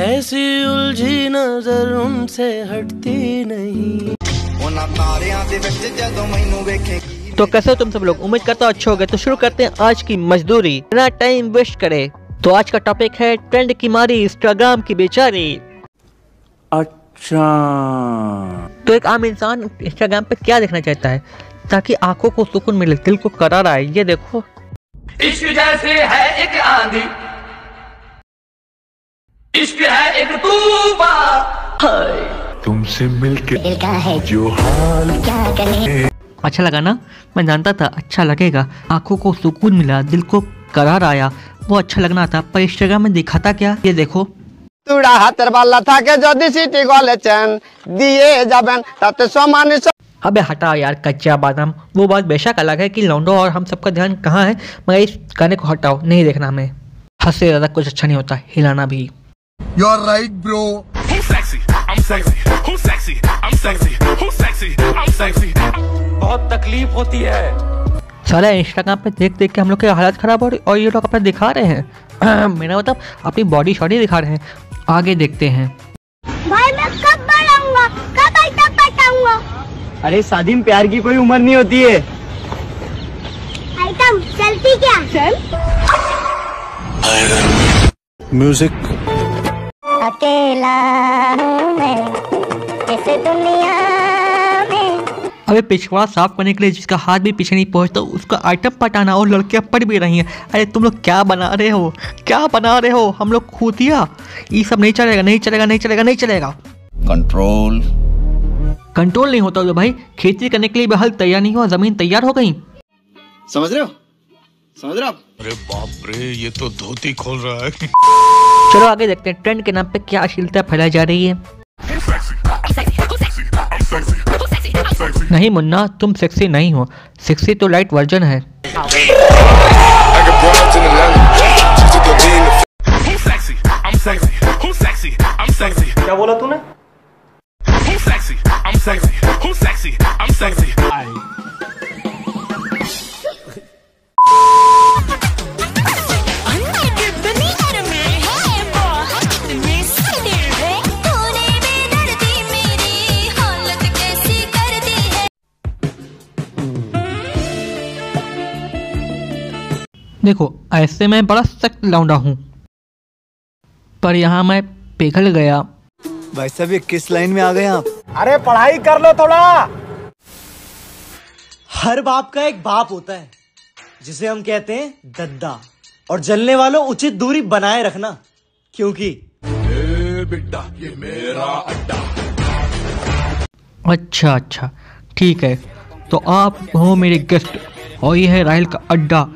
ऐसी उलझी नज़र उनसे हटती नहीं। तो कैसे तुम सब लोग? उम्मीद करता अच्छे हो गए तो शुरू करते हैं आज की मजदूरी। बिना टाइम वेस्ट करे। तो आज का टॉपिक है ट्रेंड की मारी इंस्टाग्राम की बेचारी। अच्छा। तो एक आम इंसान इंस्टाग्राम पे क्या देखना चाहता है? ताकि आँखों को सुकून मिले दिल को करार आए। ये देखो। इश्क जैसे है एक आंधी। इश्क है एक तूफान तुमसे मिलके जो हाल अच्छा लगा ना मैं जानता था अच्छा लगेगा आंखों को सुकून मिला दिल को करार आया वो अच्छा लगना था पर इंस्टाग्राम में दिखाता क्या ये देखो তুড়া হাতের বাল্লা থাকে যদি সিটি গলেছেন দিয়ে যাবেন তাতে সমানে अबे हटाओ यार कच्चा बादाम वो बात बेशक अलग है कि लौंडो और हम सबका ध्यान कहाँ है मगर इस गाने को हटाओ नहीं देखना हमें हद से ज़्यादा कुछ अच्छा नहीं होता हिलाना भी You're right, bro. Who's sexy? I'm sexy. Who's sexy? I'm sexy. Who's sexy? I'm sexy. बहुत तकलीफ़ होती है सारा इंस्टाग्राम पे देख देख के हम लोग की हालत खराब हो रही और ये लोग अपना दिखा रहे हैं मेरा मतलब अपनी बॉडी शॉडी दिखा रहे हैं आगे देखते हैं भाई मैं कब बढ़ाऊँगा कब ऐसा पटाऊँगा अरे शादी में प्यार की कोई उम्र नहीं होती है आइटम चलती क्या चल Music. अबे पिछवाड़ा साफ़ करने के लिए जिसका हाथ भी पीछे नहीं पहुँचता उसका आइटम पटाना और लड़कियाँ पट भी रही हैं। अरे तुम लोग क्या बना रहे हो? क्या बना रहे हो? हम लोग खूतिया ये सब नहीं चलेगा नहीं चलेगा नहीं चलेगा नहीं चलेगा। कंट्रोल कंट्रोल नहीं होता तो भाई खेती करने के लिए बहल तैयार नहीं हुआ ज़मीन तैयार हो गई। समझ रहे हो? समझ रहे आप? अरे बाप रे ये तो धोती खोल रहा है। चलो आगे देखते हैं ट्रेंड के नाम पे क्या अश्लीलता फैलाई जा रही है। नहीं मुन्ना तुम सेक्सी नहीं हो। सेक्सी तो लाइट वर्जन है। क्या बोला तूने? देखो ऐसे मैं बड़ा सख्त लौंडा हूँ। पर यहाँ मैं पिघल गया। भाई साहब ये किस लाइन में आ गए आप? अरे पढ़ाई कर लो थोड़ा। हर बाप का एक बाप होता है। जिसे हम कहते हैं दद्दा। और जलने वालों उचित दूरी बनाए रखना क्योंकि अच्छा अच्छा ठीक है। तो आप हो मेरे गेस्ट और ये है राहिल का अड्डा।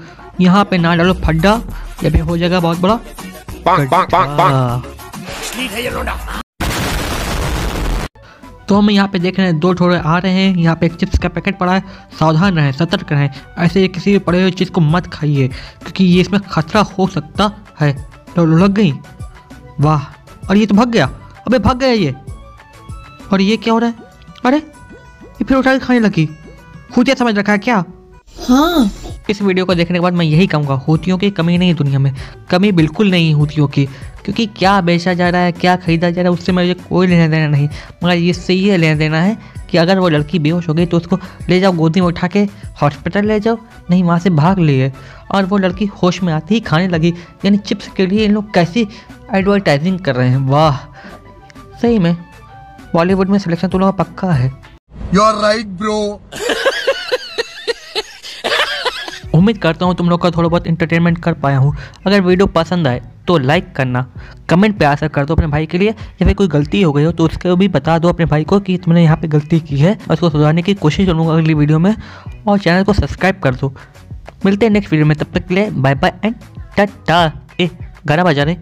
यहाँ पे ना डालो फड्डा ये भी हो जाएगा बहुत बड़ा। गड्ढा। तो हम यहाँ पे देख रहे हैं दो ठोड़े आ रहे हैं। यहाँ पे एक चिप्स का पैकेट पड़ा है। सावधान रहें सतर्क रहें। ऐसे किसी भी पड़े हुए चीज़ को मत खाइए क्योंकि ये इसमें खतरा हो सकता है। तो लग गई। वाह और ये तो भाग गया। अबे भाग गया ये। और ये क्या हो रहा है? अरे ये फिर उठा के खाने लगी। खुदिया समझ रखा है क्या? हाँ। इस वीडियो को देखने के बाद मैं यही कहूँगा होतियों की कमी नहीं है दुनिया में। कमी बिल्कुल नहीं होतियों की। क्योंकि क्या बेचा जा रहा है क्या खरीदा जा रहा है उससे मुझे कोई लेना देना नहीं। मगर इससे ये लेना देना है कि अगर वो लड़की बेहोश हो गई तो उसको ले जाओ गोदी में उठा के हॉस्पिटल ले जाओ नहीं वहाँ से भाग लिए। और वो लड़की होश में आती ही खाने लगी यानी चिप्स के लिए इन लोग कैसी एडवर्टाइजिंग कर रहे हैं। वाह! सही में बॉलीवुड में सिलेक्शन तो लोगों पक्का है। You're right, bro. उम्मीद करता हूँ तुम लोग का थोड़ा बहुत इंटरटेनमेंट कर पाया हूँ। अगर वीडियो पसंद आए तो लाइक करना। कमेंट पे आसर कर दो अपने भाई के लिए या फिर कोई गलती हो गई हो तो उसको भी बता दो अपने भाई को कि तुमने यहाँ पे गलती की है और उसको सुधारने की कोशिश करूँगा अगली वीडियो में और चैनल को सब्सक्राइब कर दो। मिलते हैं नेक्स्ट वीडियो में, तब तक के लिए बाय बाय एंड टाटा ए, गाना बजा रहे